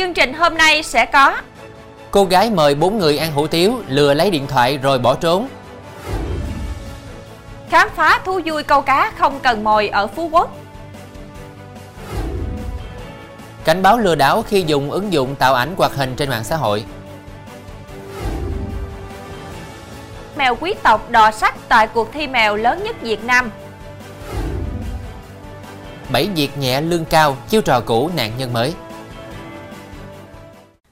Chương trình hôm nay sẽ có Cô gái mời bốn người ăn hủ tiếu, lừa lấy điện thoại rồi bỏ trốn. Khám phá thú vui câu cá không cần mồi ở Phú Quốc Cảnh báo lừa đảo khi dùng ứng dụng tạo ảnh hoạt hình trên mạng xã hội. Mèo quý tộc đò sách tại cuộc thi mèo lớn nhất Việt Nam Bảy việc nhẹ lương cao, chiêu trò cũ nạn nhân mới.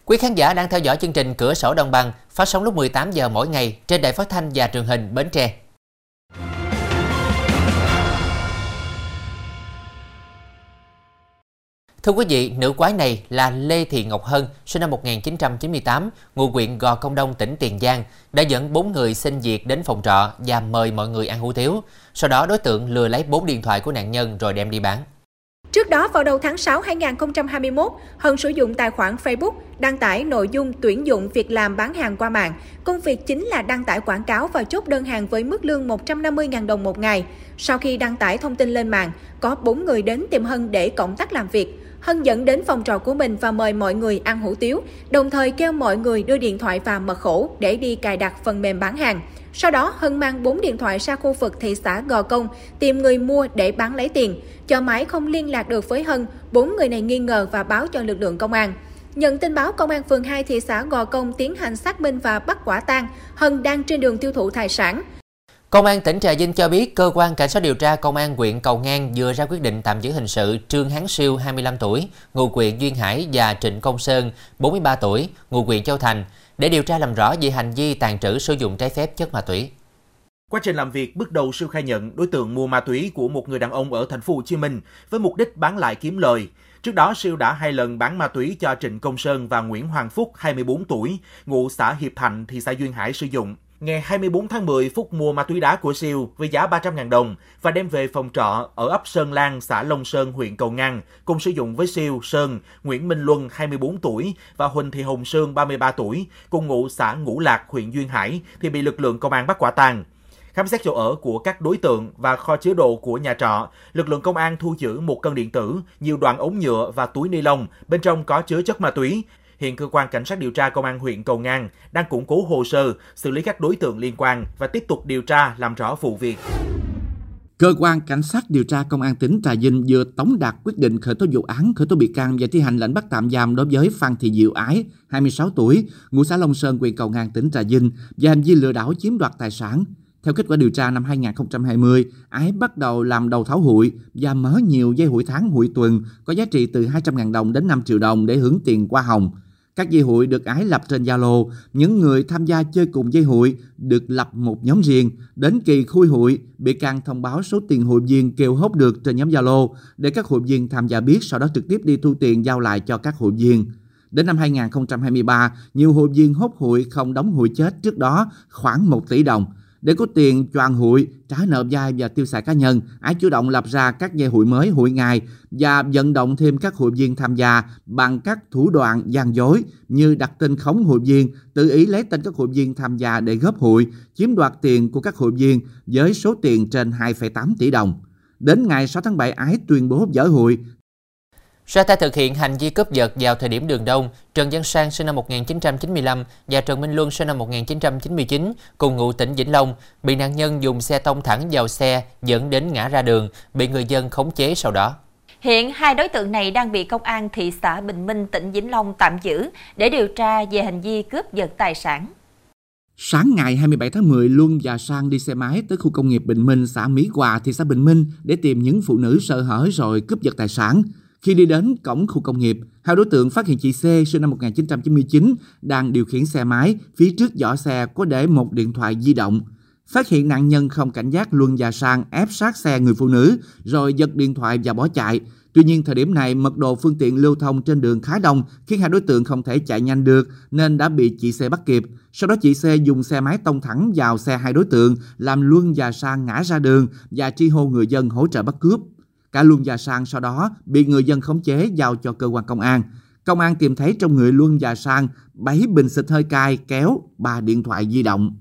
Quý khán giả đang theo dõi chương trình Cửa sổ Đồng bằng phát sóng lúc 18 giờ mỗi ngày trên đài phát thanh và truyền hình Bến Tre. Thưa quý vị, nữ quái này là Lê Thị Ngọc Hân, sinh năm 1998, ngụ huyện Gò Công Đông, tỉnh Tiền Giang, đã dẫn 4 người xin việc đến phòng trọ và mời mọi người ăn hủ tiếu. Sau đó đối tượng lừa lấy 4 điện thoại của nạn nhân rồi đem đi bán. Trước đó vào đầu tháng 6 2021, Hân sử dụng tài khoản Facebook đăng tải nội dung tuyển dụng việc làm bán hàng qua mạng. Công việc chính là đăng tải quảng cáo và chốt đơn hàng với mức lương 150.000 đồng một ngày. Sau khi đăng tải thông tin lên mạng, có 4 người đến tìm Hân để cộng tác làm việc. Hân dẫn đến phòng trọ của mình và mời mọi người ăn hủ tiếu, đồng thời kêu mọi người đưa điện thoại và mật khẩu để đi cài đặt phần mềm bán hàng. Sau đó, Hân mang 4 điện thoại ra khu vực thị xã Gò Công tìm người mua để bán lấy tiền. Cho máy không liên lạc được với Hân, bốn người này nghi ngờ và báo cho lực lượng công an. Nhận tin báo, Công an phường 2 thị xã Gò Công tiến hành xác minh và bắt quả tang Hân đang trên đường tiêu thụ tài sản. Công an tỉnh Trà Vinh cho biết cơ quan cảnh sát điều tra công an huyện Cầu Ngang vừa ra quyết định tạm giữ hình sự Trương Hán Siêu 25 tuổi, ngụ huyện Duyên Hải và Trịnh Công Sơn 43 tuổi, ngụ huyện Châu Thành để điều tra làm rõ về hành vi tàn trữ sử dụng trái phép chất ma túy. Quá trình làm việc, bước đầu Siêu khai nhận đối tượng mua ma túy của một người đàn ông ở thành phố Hồ Chí Minh với mục đích bán lại kiếm lời. Trước đó, Siêu đã hai lần bán ma túy cho Trịnh Công Sơn và Nguyễn Hoàng Phúc, 24 tuổi, ngụ xã Hiệp Thạnh, thị xã Duyên Hải sử dụng. Ngày 24 tháng 10, Phúc mua ma túy đá của Siêu với giá 300.000 đồng và đem về phòng trọ ở ấp Sơn Lan, xã Long Sơn, huyện Cầu Ngang, cùng sử dụng với Siêu, Sơn, Nguyễn Minh Luân, 24 tuổi và Huỳnh Thị Hồng Sương, 33 tuổi, cùng ngụ xã Ngũ Lạc, huyện Duyên Hải, thì bị lực lượng công an bắt quả tang. Khám xét chỗ ở của các đối tượng và kho chứa đồ của nhà trọ, lực lượng công an thu giữ một cân điện tử, nhiều đoạn ống nhựa và túi ni lông, bên trong có chứa chất ma túy. Hiện cơ quan cảnh sát điều tra công an huyện Cầu Ngang đang củng cố hồ sơ, xử lý các đối tượng liên quan và tiếp tục điều tra làm rõ vụ việc. Cơ quan Cảnh sát điều tra Công an tỉnh Trà Vinh vừa tống đạt quyết định khởi tố vụ án, khởi tố bị can và thi hành lệnh bắt tạm giam đối với Phan Thị Diệu Ái, 26 tuổi, ngụ xã Long Sơn, huyện Cầu Ngang, tỉnh Trà Vinh, về hành vi lừa đảo chiếm đoạt tài sản. Theo kết quả điều tra năm 2020, Ái bắt đầu làm đầu tháo hụi và mở nhiều dây hụi tháng hụi tuần có giá trị từ 200.000 đồng đến 5 triệu đồng để hưởng tiền qua hồng. Các dây hụi được Ái lập trên Zalo, những người tham gia chơi cùng dây hụi được lập một nhóm riêng. Đến kỳ khui hụi, bị can thông báo số tiền hụi viên kêu hốt được trên nhóm Zalo để các hụi viên tham gia biết, sau đó trực tiếp đi thu tiền giao lại cho các hụi viên. Đến năm 2023, nhiều hụi viên hốt hụi không đóng hụi chết trước đó khoảng 1 tỷ đồng. Để có tiền choàn hụi, trả nợ vay và tiêu xài cá nhân, Ái chủ động lập ra các dây hụi mới, hụi ngày và vận động thêm các hụi viên tham gia bằng các thủ đoạn gian dối như đặt tên khống hụi viên, tự ý lấy tên các hụi viên tham gia để góp hụi, chiếm đoạt tiền của các hụi viên với số tiền trên 2,8 tỷ đồng. Đến ngày 6 tháng 7, Ái tuyên bố dở hụi, ra tay thực hiện hành vi cướp giật vào thời điểm đường đông, Trần Văn Sang sinh năm 1995 và Trần Minh Luân sinh năm 1999 cùng ngụ tỉnh Vĩnh Long bị nạn nhân dùng xe tông thẳng vào xe dẫn đến ngã ra đường, bị người dân khống chế sau đó. Hiện hai đối tượng này đang bị công an thị xã Bình Minh, tỉnh Vĩnh Long tạm giữ để điều tra về hành vi cướp giật tài sản. Sáng ngày 27 tháng 10, Luân và Sang đi xe máy tới khu công nghiệp Bình Minh, xã Mỹ Hòa, thị xã Bình Minh để tìm những phụ nữ sơ hở rồi cướp giật tài sản. Khi đi đến cổng khu công nghiệp, hai đối tượng phát hiện chị C sinh năm 1999 đang điều khiển xe máy, phía trước vỏ xe có để một điện thoại di động. Phát hiện nạn nhân không cảnh giác Luân và Sang ép sát xe người phụ nữ rồi giật điện thoại và bỏ chạy. Tuy nhiên thời điểm này mật độ phương tiện lưu thông trên đường khá đông khiến hai đối tượng không thể chạy nhanh được nên đã bị chị C bắt kịp. Sau đó chị C dùng xe máy tông thẳng vào xe hai đối tượng làm Luân và Sang ngã ra đường và tri hô người dân hỗ trợ bắt cướp. Cả Luân và Sang sau đó bị người dân khống chế giao cho cơ quan công an. Công an tìm thấy trong người Luân và Sang 7 bình xịt hơi cay, kéo, 3 điện thoại di động.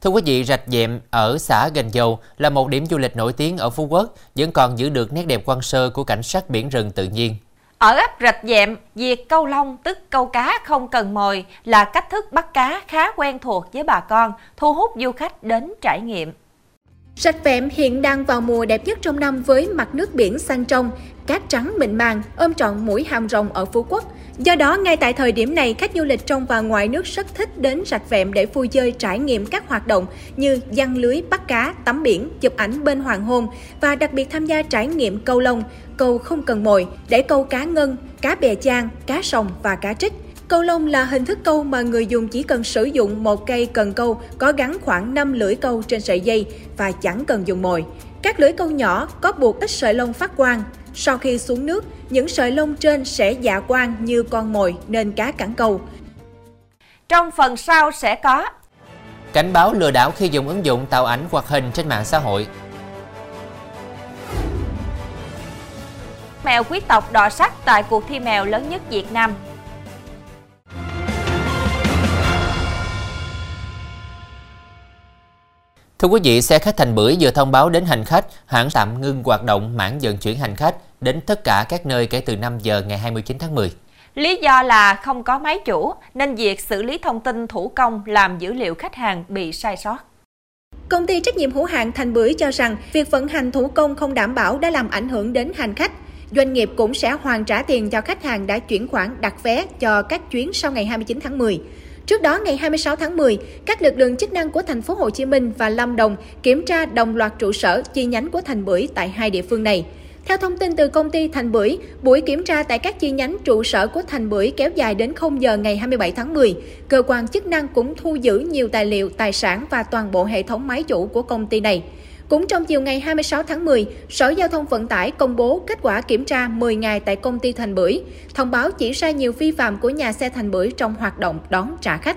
Thưa quý vị, Rạch Dẹm ở xã Gành Dầu là một điểm du lịch nổi tiếng ở Phú Quốc, vẫn còn giữ được nét đẹp quan sơ của cảnh sắc biển rừng tự nhiên. Ở ấp Rạch Dẹm, việc câu lông tức câu cá không cần mồi là cách thức bắt cá khá quen thuộc với bà con, thu hút du khách đến trải nghiệm. Rạch Vẹm hiện đang vào mùa đẹp nhất trong năm với mặt nước biển xanh trong, cát trắng mịn màng, ôm trọn mũi hàm rồng ở Phú Quốc. Do đó, ngay tại thời điểm này, khách du lịch trong và ngoài nước rất thích đến Rạch Vẹm để vui chơi trải nghiệm các hoạt động như giăng lưới, bắt cá, tắm biển, chụp ảnh bên hoàng hôn và đặc biệt tham gia trải nghiệm câu lông, câu không cần mồi để câu cá ngân, cá bè chan, cá sồng và cá trích. Câu lông là hình thức câu mà người dùng chỉ cần sử dụng một cây cần câu có gắn khoảng 5 lưỡi câu trên sợi dây và chẳng cần dùng mồi. Các lưỡi câu nhỏ có buộc ít sợi lông phát quang. Sau khi xuống nước, những sợi lông trên sẽ dạ quang như con mồi nên cá cắn câu. Trong phần sau sẽ có Cảnh báo lừa đảo khi dùng ứng dụng tạo ảnh hoặc hình trên mạng xã hội Mèo quý tộc đọ sắc tại cuộc thi mèo lớn nhất Việt Nam Thưa quý vị, xe khách Thành Bưởi vừa thông báo đến hành khách hãng tạm ngưng hoạt động mảng vận chuyển hành khách đến tất cả các nơi kể từ 5 giờ ngày 29 tháng 10. Lý do là không có máy chủ nên việc xử lý thông tin thủ công làm dữ liệu khách hàng bị sai sót. Công ty trách nhiệm hữu hạn Thành Bưởi cho rằng việc vận hành thủ công không đảm bảo đã làm ảnh hưởng đến hành khách. Doanh nghiệp cũng sẽ hoàn trả tiền cho khách hàng đã chuyển khoản đặt vé cho các chuyến sau ngày 29 tháng 10. Trước đó ngày 26 tháng 10, các lực lượng chức năng của thành phố Hồ Chí Minh và Lâm Đồng kiểm tra đồng loạt trụ sở chi nhánh của Thành Bưởi tại hai địa phương này. Theo thông tin từ công ty Thành Bưởi, buổi kiểm tra tại các chi nhánh trụ sở của Thành Bưởi kéo dài đến 0 giờ ngày 27 tháng 10. Cơ quan chức năng cũng thu giữ nhiều tài liệu, tài sản và toàn bộ hệ thống máy chủ của công ty này. Cũng trong chiều ngày 26 tháng 10, Sở Giao thông Vận tải công bố kết quả kiểm tra 10 ngày tại công ty Thành Bưởi, thông báo chỉ ra nhiều vi phạm của nhà xe Thành Bưởi trong hoạt động đón trả khách.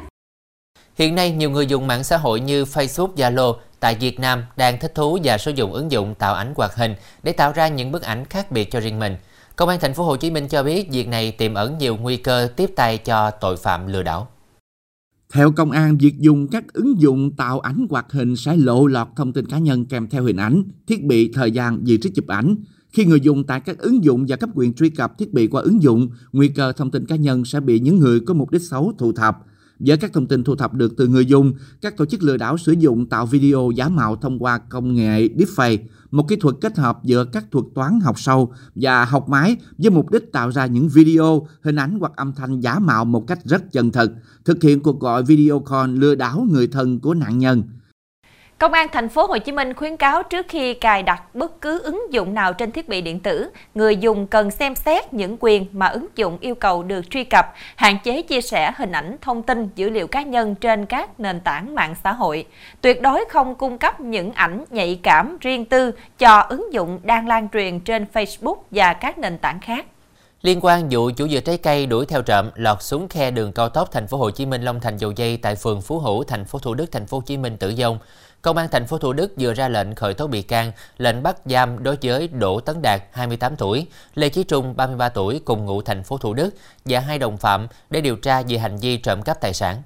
Hiện nay, nhiều người dùng mạng xã hội như Facebook, Zalo tại Việt Nam đang thích thú và sử dụng ứng dụng tạo ảnh hoạt hình để tạo ra những bức ảnh khác biệt cho riêng mình. Công an thành phố Hồ Chí Minh cho biết việc này tiềm ẩn nhiều nguy cơ tiếp tay cho tội phạm lừa đảo. Theo công an, việc dùng các ứng dụng tạo ảnh hoạt hình sẽ lộ lọt thông tin cá nhân kèm theo hình ảnh, thiết bị, thời gian, vị trí chụp ảnh. Khi người dùng tại các ứng dụng và cấp quyền truy cập thiết bị qua ứng dụng, nguy cơ thông tin cá nhân sẽ bị những người có mục đích xấu thu thập. Với các thông tin thu thập được từ người dùng, các tổ chức lừa đảo sử dụng tạo video giả mạo thông qua công nghệ deepfake, một kỹ thuật kết hợp giữa các thuật toán học sâu và học máy với mục đích tạo ra những video, hình ảnh hoặc âm thanh giả mạo một cách rất chân thực, thực hiện cuộc gọi video call lừa đảo người thân của nạn nhân. Công an thành phố Hồ Chí Minh khuyến cáo trước khi cài đặt bất cứ ứng dụng nào trên thiết bị điện tử, người dùng cần xem xét những quyền mà ứng dụng yêu cầu được truy cập, hạn chế chia sẻ hình ảnh, thông tin, dữ liệu cá nhân trên các nền tảng mạng xã hội. Tuyệt đối không cung cấp những ảnh nhạy cảm, riêng tư cho ứng dụng đang lan truyền trên Facebook và các nền tảng khác. Liên quan vụ chủ dừa trái cây đuổi theo trộm lọt xuống khe đường cao tốc thành phố Hồ Chí Minh Long Thành Dầu Dây tại phường Phú Hữu, thành phố Thủ Đức, thành phố Hồ Chí Minh tử vong. Công an thành phố Thủ Đức vừa ra lệnh khởi tố bị can, lệnh bắt giam đối với Đỗ Tấn Đạt 28 tuổi, Lê Chí Trung 33 tuổi cùng ngụ thành phố Thủ Đức và hai đồng phạm để điều tra về hành vi trộm cắp tài sản.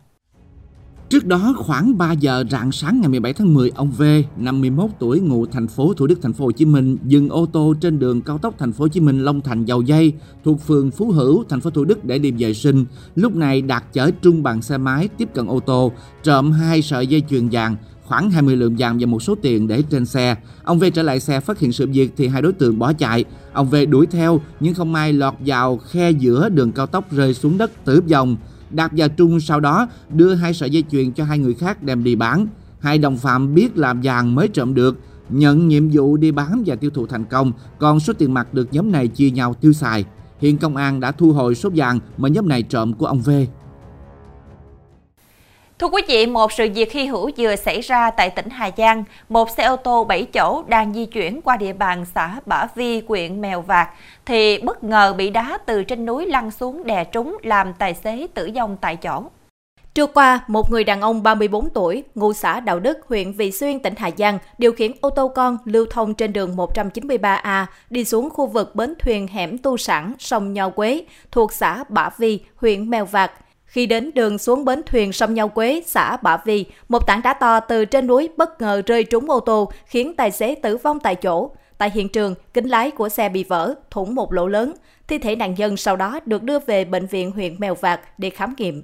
Trước đó khoảng 3 giờ rạng sáng ngày 17 tháng 10, ông V, 51 tuổi, ngụ thành phố Thủ Đức, thành phố Hồ Chí Minh, dừng ô tô trên đường cao tốc thành phố Hồ Chí Minh Long Thành Dầu Dây thuộc phường Phú Hữu, thành phố Thủ Đức để đi vệ sinh. Lúc này Đạt chở Trung bằng xe máy tiếp cận ô tô, trộm hai sợi dây chuyền vàng, khoảng 20 lượng vàng và một số tiền để trên xe. Ông V trở lại xe phát hiện sự việc thì hai đối tượng bỏ chạy. Ông V đuổi theo nhưng không may lọt vào khe giữa đường cao tốc rơi xuống đất tử vong. Đạt và Trung sau đó đưa hai sợi dây chuyền cho hai người khác đem đi bán. Hai đồng phạm biết làm vàng mới trộm được, nhận nhiệm vụ đi bán và tiêu thụ thành công, còn số tiền mặt được nhóm này chia nhau tiêu xài. Hiện công an đã thu hồi số vàng mà nhóm này trộm của ông V. Thưa quý vị, một sự việc hy hữu vừa xảy ra tại tỉnh Hà Giang. Một xe ô tô 7 chỗ đang di chuyển qua địa bàn xã Bả Vi, huyện Mèo Vạc, thì bất ngờ bị đá từ trên núi lăn xuống đè trúng làm tài xế tử vong tại chỗ. Trưa qua, một người đàn ông 34 tuổi, ngụ xã Đạo Đức, huyện Vị Xuyên, tỉnh Hà Giang, điều khiển ô tô con lưu thông trên đường 193A đi xuống khu vực bến thuyền hẻm tu sản sông Nho Quế thuộc xã Bả Vi, huyện Mèo Vạc khi đến đường xuống bến thuyền sông Nhau Quế, xã Bả Vi, một tảng đá to từ trên núi bất ngờ rơi trúng ô tô khiến tài xế tử vong tại chỗ. Tại hiện trường, kính lái của xe bị vỡ, thủng một lỗ lớn. Thi thể nạn nhân sau đó được đưa về bệnh viện huyện Mèo Vạc để khám nghiệm.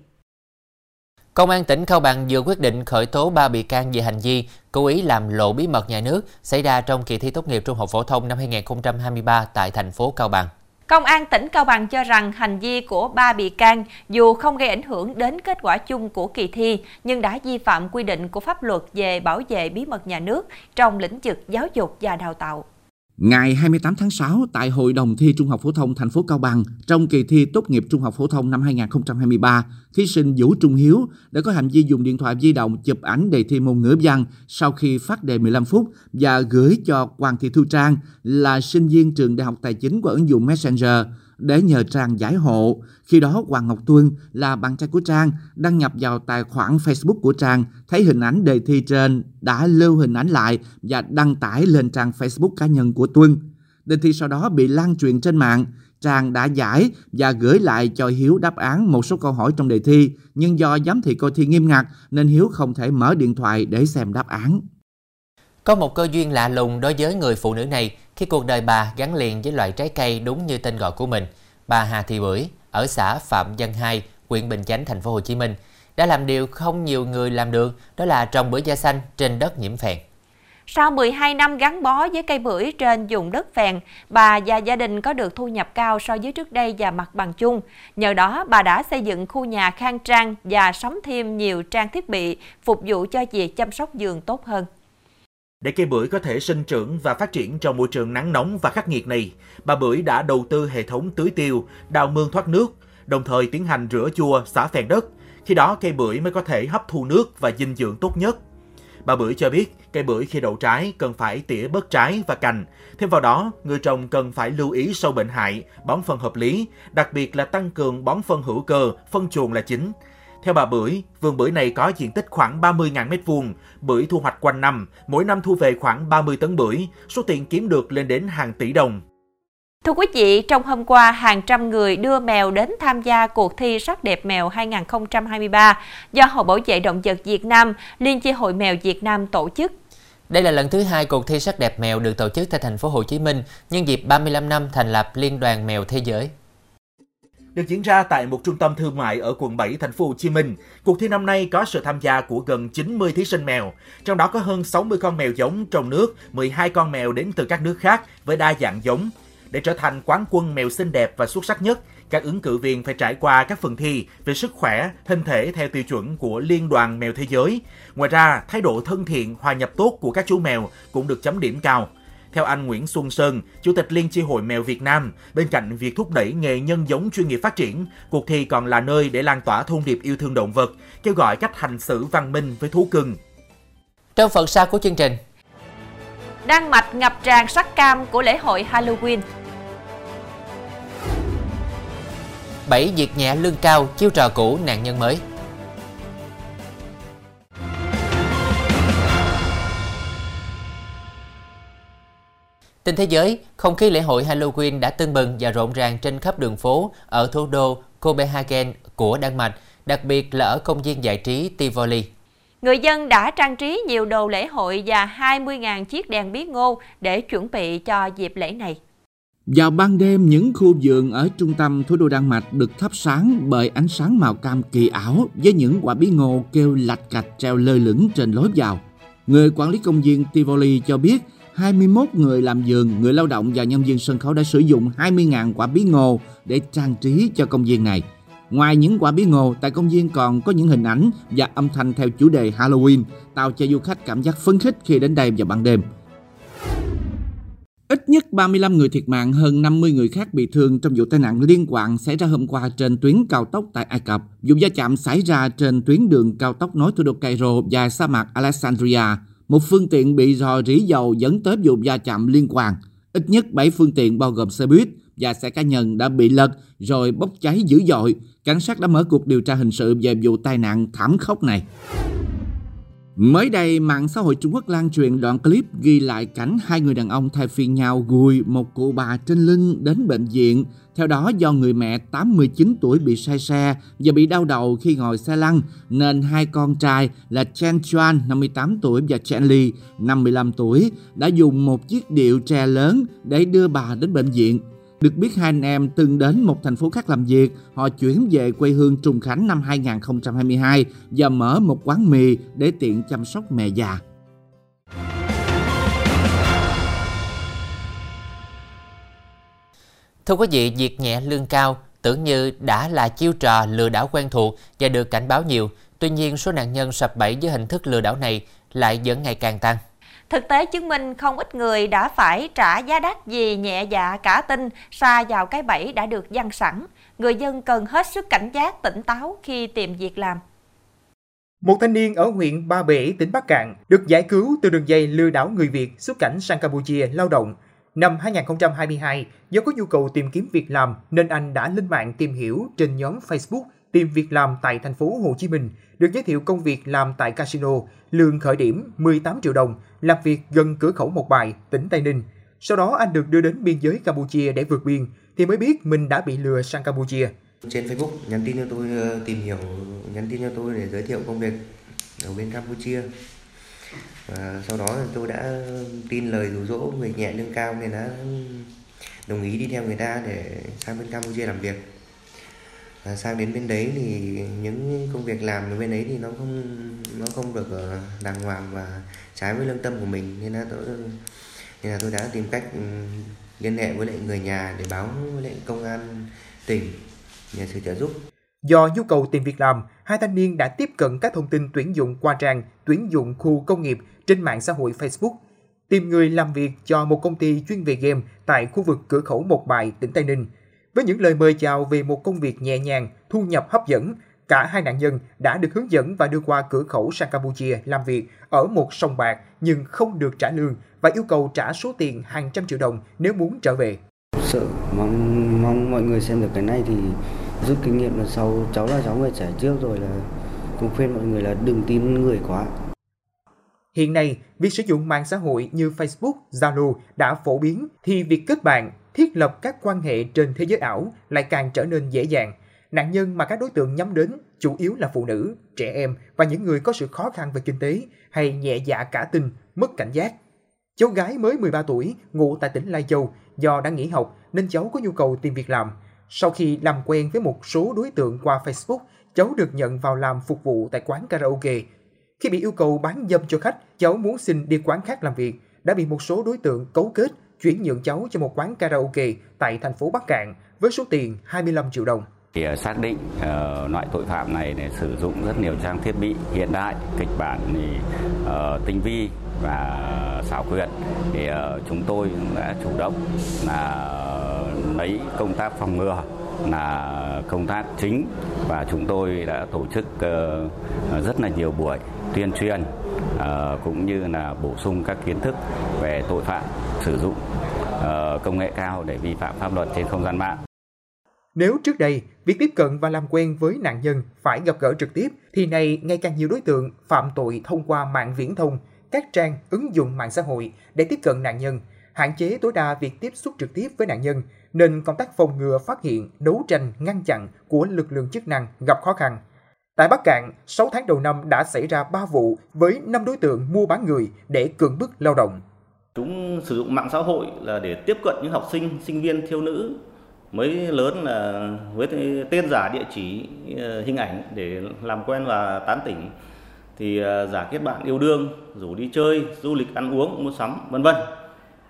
Công an tỉnh Cao Bằng vừa quyết định khởi tố 3 bị can về hành vi cố ý làm lộ bí mật nhà nước xảy ra trong kỳ thi tốt nghiệp trung học phổ thông năm 2023 tại thành phố Cao Bằng. Công an tỉnh Cao Bằng cho rằng hành vi của ba bị can dù không gây ảnh hưởng đến kết quả chung của kỳ thi, nhưng đã vi phạm quy định của pháp luật về bảo vệ bí mật nhà nước trong lĩnh vực giáo dục và đào tạo. Ngày 28 tháng 6, tại Hội đồng thi Trung học phổ thông thành phố Cao Bằng, trong kỳ thi tốt nghiệp trung học phổ thông năm 2023, thí sinh Vũ Trung Hiếu đã có hành vi dùng điện thoại di động chụp ảnh đề thi môn ngữ văn sau khi phát đề 15 phút và gửi cho Hoàng Thị Thu Trang là sinh viên trường Đại học Tài chính qua ứng dụng Messenger để nhờ Trang giải hộ. Khi đó Hoàng Ngọc Tuân là bạn trai của Trang đăng nhập vào tài khoản Facebook của Trang, thấy hình ảnh đề thi trên đã lưu hình ảnh lại và đăng tải lên trang Facebook cá nhân của Tuân. Đề thi sau đó bị lan truyền trên mạng. Trang đã giải và gửi lại cho Hiếu đáp án một số câu hỏi trong đề thi, nhưng do giám thị coi thi nghiêm ngặt nên Hiếu không thể mở điện thoại để xem đáp án. Có một cơ duyên lạ lùng đối với người phụ nữ này khi cuộc đời bà gắn liền với loại trái cây đúng như tên gọi của mình. Bà Hà Thị Bưởi ở xã Phạm Văn Hai, huyện Bình Chánh, thành phố Hồ Chí Minh đã làm điều không nhiều người làm được, đó là trồng bưởi da xanh trên đất nhiễm phèn. Sau 12 năm gắn bó với cây bưởi trên vùng đất phèn, bà và gia đình có được thu nhập cao so với trước đây và mặt bằng chung. Nhờ đó, bà đã xây dựng khu nhà khang trang và sắm thêm nhiều trang thiết bị phục vụ cho việc chăm sóc vườn tốt hơn. Để cây bưởi có thể sinh trưởng và phát triển trong môi trường nắng nóng và khắc nghiệt này, bà Bưởi đã đầu tư hệ thống tưới tiêu, đào mương thoát nước, đồng thời tiến hành rửa chua, xả phèn đất. Khi đó cây bưởi mới có thể hấp thu nước và dinh dưỡng tốt nhất. Bà Bưởi cho biết, cây bưởi khi đậu trái cần phải tỉa bớt trái và cành. Thêm vào đó, người trồng cần phải lưu ý sâu bệnh hại, bón phân hợp lý, đặc biệt là tăng cường bón phân hữu cơ, phân chuồng là chính. Theo bà Bưởi, vườn bưởi này có diện tích khoảng 30.000 m2, bưởi thu hoạch quanh năm, mỗi năm thu về khoảng 30 tấn bưởi, số tiền kiếm được lên đến hàng tỷ đồng. Thưa quý vị, trong hôm qua, hàng trăm người đưa mèo đến tham gia cuộc thi sắc đẹp mèo 2023 do Hội Bảo vệ Động vật Việt Nam, Liên chi hội mèo Việt Nam tổ chức. Đây là lần thứ hai cuộc thi sắc đẹp mèo được tổ chức tại thành phố Hồ Chí Minh nhân dịp 35 năm thành lập Liên đoàn Mèo Thế giới được diễn ra tại một trung tâm thương mại ở quận 7 thành phố Hồ Chí Minh. Cuộc thi năm nay có sự tham gia của gần 90 thí sinh mèo, trong đó có hơn 60 con mèo giống trong nước, 12 con mèo đến từ các nước khác với đa dạng giống. Để trở thành quán quân mèo xinh đẹp và xuất sắc nhất, các ứng cử viên phải trải qua các phần thi về sức khỏe, hình thể theo tiêu chuẩn của Liên đoàn Mèo Thế giới. Ngoài ra, thái độ thân thiện, hòa nhập tốt của các chú mèo cũng được chấm điểm cao. Theo anh Nguyễn Xuân Sơn, Chủ tịch Liên chi hội mèo Việt Nam, bên cạnh việc thúc đẩy nghề nhân giống chuyên nghiệp phát triển, cuộc thi còn là nơi để lan tỏa thông điệp yêu thương động vật, kêu gọi cách hành xử văn minh với thú cưng. Trong phần sau của chương trình, Đan Mạch ngập tràn sắc cam của lễ hội Halloween. Bảy việc nhẹ lương cao, chiêu trò cũ nạn nhân mới. Tin thế giới, không khí lễ hội Halloween đã tưng bừng và rộn ràng trên khắp đường phố ở thủ đô Copenhagen của Đan Mạch, đặc biệt là ở công viên giải trí Tivoli. Người dân đã trang trí nhiều đồ lễ hội và 20.000 chiếc đèn bí ngô để chuẩn bị cho dịp lễ này. Vào ban đêm, những khu vườn ở trung tâm thủ đô Đan Mạch được thắp sáng bởi ánh sáng màu cam kỳ ảo với những quả bí ngô kêu lạch cạch treo lơ lửng trên lối vào. Người quản lý công viên Tivoli cho biết 21 người làm vườn, người lao động và nhân viên sân khấu đã sử dụng 20.000 quả bí ngô để trang trí cho công viên này. Ngoài những quả bí ngô, tại công viên còn có những hình ảnh và âm thanh theo chủ đề Halloween, tạo cho du khách cảm giác phấn khích khi đến đây vào ban đêm. Ít nhất 35 người thiệt mạng, hơn 50 người khác bị thương trong vụ tai nạn liên quan xảy ra hôm qua trên tuyến cao tốc tại Ai Cập. Vụ va chạm xảy ra trên tuyến đường cao tốc nối thủ đô Cairo và sa mạc Alexandria một phương tiện bị rò rỉ dầu dẫn tới vụ va chạm liên quan. Ít nhất 7 phương tiện bao gồm xe buýt và xe cá nhân đã bị lật rồi bốc cháy dữ dội. Cảnh sát đã mở cuộc điều tra hình sự về vụ tai nạn thảm khốc này. Mới đây, mạng xã hội Trung Quốc lan truyền đoạn clip ghi lại cảnh hai người đàn ông thay phiên nhau gùi một cụ bà trên lưng đến bệnh viện. Theo đó, do người mẹ 89 tuổi bị say xe và bị đau đầu khi ngồi xe lăn, nên hai con trai là Chen Chuan, 58 tuổi và Chen Li, 55 tuổi, đã dùng một chiếc điệu tre lớn để đưa bà đến bệnh viện. Được biết hai anh em từng đến một thành phố khác làm việc, họ chuyển về quê hương Trùng Khánh năm 2022 và mở một quán mì để tiện chăm sóc mẹ già. Thưa quý vị, việc nhẹ lương cao tưởng như đã là chiêu trò lừa đảo quen thuộc và được cảnh báo nhiều. Tuy nhiên, số nạn nhân sập bẫy với hình thức lừa đảo này lại vẫn ngày càng tăng. Thực tế chứng minh không ít người đã phải trả giá đắt vì nhẹ dạ cả tin xa vào cái bẫy đã được dăng sẵn. Người dân cần hết sức cảnh giác, tỉnh táo khi tìm việc làm. Một thanh niên ở huyện Ba Bể, tỉnh Bắc Cạn được giải cứu từ đường dây lừa đảo người Việt xuất cảnh sang Campuchia lao động. Năm 2022, do có nhu cầu tìm kiếm việc làm nên anh đã lên mạng tìm hiểu trên nhóm Facebook tìm việc làm tại thành phố Hồ Chí Minh, được giới thiệu công việc làm tại casino, lương khởi điểm 18 triệu đồng, làm việc gần cửa khẩu Một Bài, tỉnh Tây Ninh. Sau đó anh được đưa đến biên giới Campuchia để vượt biên, thì mới biết mình đã bị lừa sang Campuchia. Trên Facebook nhắn tin cho tôi ờ, tìm hiểu, nhắn tin cho tôi để giới thiệu công việc ở bên Campuchia. Và sau đó tôi đã tin lời rủ rỗ người nhẹ lương cao nên đã đồng ý đi theo người ta để sang bên Campuchia làm việc và sang đến bên đấy thì những công việc làm ở bên đấy thì nó không nó không được ờ, đàng hoàng và trái với lương tâm của mình nên là tôi nên là tôi đã tìm cách ừ, liên hệ với lại người nhà để báo với lại công an tỉnh nhờ sự trợ giúp. Do nhu cầu tìm việc làm, hai thanh niên đã tiếp cận các thông tin tuyển dụng qua trang tuyển dụng khu công nghiệp trên mạng xã hội Facebook, tìm người làm việc cho một công ty chuyên về game tại khu vực cửa khẩu Một Bài, tỉnh Tây Ninh. Với những lời mời chào về một công việc nhẹ nhàng, thu nhập hấp dẫn, cả hai nạn nhân đã được hướng dẫn và đưa qua cửa khẩu sang Campuchia làm việc ở một sông bạc nhưng không được trả lương và yêu cầu trả số tiền hàng trăm triệu đồng nếu muốn trở về. Sợ mong mong mọi người xem được cái này thì rút kinh nghiệm là sau cháu là cháu người trẻ trước rồi là cũng khuyên mọi người là đừng tin người quá. Hiện nay, việc sử dụng mạng xã hội như Facebook, Zalo đã phổ biến thì việc kết bạn, thiết lập các quan hệ trên thế giới ảo lại càng trở nên dễ dàng. Nạn nhân mà các đối tượng nhắm đến chủ yếu là phụ nữ, trẻ em và những người có sự khó khăn về kinh tế hay nhẹ dạ cả tin, mất cảnh giác. Cháu gái mới 13 tuổi, ngụ tại tỉnh Lai Châu, do đang nghỉ học nên cháu có nhu cầu tìm việc làm. Sau khi làm quen với một số đối tượng qua Facebook, cháu được nhận vào làm phục vụ tại quán karaoke. Khi bị yêu cầu bán dâm cho khách, cháu muốn xin đi quán khác làm việc, đã bị một số đối tượng cấu kết chuyển nhượng cháu cho một quán karaoke tại thành phố Bắc Cạn với số tiền 25 triệu đồng. Thì ờ, xác định uh, loại tội phạm này để sử dụng rất nhiều trang thiết bị hiện đại, kịch bản thì uh, tinh vi và xảo quyệt thì uh, chúng tôi đã chủ động là lấy công tác phòng ngừa là công tác chính và chúng tôi đã tổ chức uh, rất là nhiều buổi tuyên truyền Ờ, cũng như là bổ sung các kiến thức về tội phạm sử dụng ờ, công nghệ cao để vi phạm pháp luật trên không gian mạng. Nếu trước đây, việc tiếp cận và làm quen với nạn nhân phải gặp gỡ trực tiếp, thì nay ngày càng nhiều đối tượng phạm tội thông qua mạng viễn thông, các trang, ứng dụng mạng xã hội để tiếp cận nạn nhân, hạn chế tối đa việc tiếp xúc trực tiếp với nạn nhân, nên công tác phòng ngừa phát hiện, đấu tranh, ngăn chặn của lực lượng chức năng gặp khó khăn. Tại Bắc Cạn, 6 tháng đầu năm đã xảy ra 3 vụ với 5 đối tượng mua bán người để cưỡng bức lao động. Chúng sử dụng mạng xã hội là để tiếp cận những học sinh, sinh viên, thiếu nữ mới lớn là với tên giả địa chỉ ờ, hình ảnh để làm quen và tán tỉnh. Thì ờ, giả kết bạn yêu đương rủ đi chơi du lịch ăn uống mua sắm vân vân.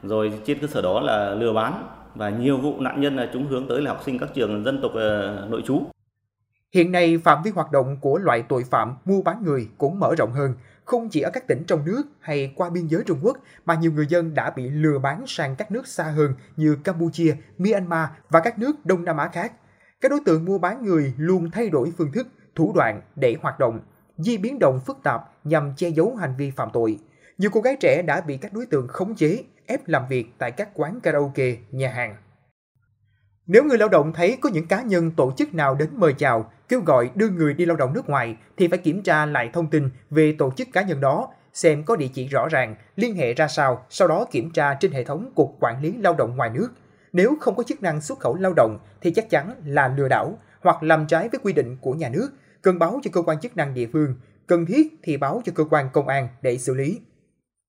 Rồi trên cơ sở đó là lừa bán và nhiều vụ nạn nhân là chúng hướng tới là học sinh các trường dân tộc ờ, nội trú. Hiện nay, phạm vi hoạt động của loại tội phạm mua bán người cũng mở rộng hơn, không chỉ ở các tỉnh trong nước hay qua biên giới Trung Quốc mà nhiều người dân đã bị lừa bán sang các nước xa hơn như Campuchia, Myanmar và các nước Đông Nam Á khác. Các đối tượng mua bán người luôn thay đổi phương thức, thủ đoạn để hoạt động, di biến động phức tạp nhằm che giấu hành vi phạm tội. Nhiều cô gái trẻ đã bị các đối tượng khống chế, ép làm việc tại các quán karaoke, nhà hàng. Nếu người lao động thấy có những cá nhân tổ chức nào đến mời chào, kêu gọi đưa người đi lao động nước ngoài thì phải kiểm tra lại thông tin về tổ chức cá nhân đó, xem có địa chỉ rõ ràng, liên hệ ra sao, sau đó kiểm tra trên hệ thống Cục Quản lý Lao động ngoài nước. Nếu không có chức năng xuất khẩu lao động thì chắc chắn là lừa đảo hoặc làm trái với quy định của nhà nước, cần báo cho cơ quan chức năng địa phương, cần thiết thì báo cho cơ quan công an để xử lý.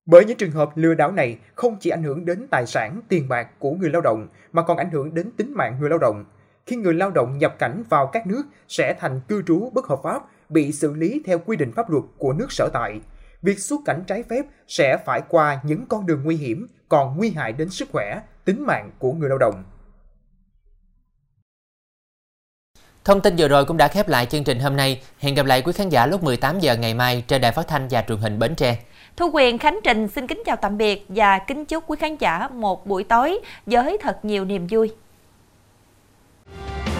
Bởi những trường hợp lừa đảo này không chỉ ảnh hưởng đến tài sản, tiền bạc của người lao động mà còn ảnh hưởng đến tính mạng người lao động. Khi người lao động nhập cảnh vào các nước sẽ thành cư trú bất hợp pháp, bị xử lý theo quy định pháp luật của nước sở tại. Việc xuất cảnh trái phép sẽ phải qua những con đường nguy hiểm, còn nguy hại đến sức khỏe, tính mạng của người lao động. Thông tin vừa rồi cũng đã khép lại chương trình hôm nay. Hẹn gặp lại quý khán giả lúc 18 giờ ngày mai trên đài phát thanh và truyền hình Bến Tre. Thu Quyền Khánh Trình xin kính chào tạm biệt và kính chúc quý khán giả một buổi tối với thật nhiều niềm vui. you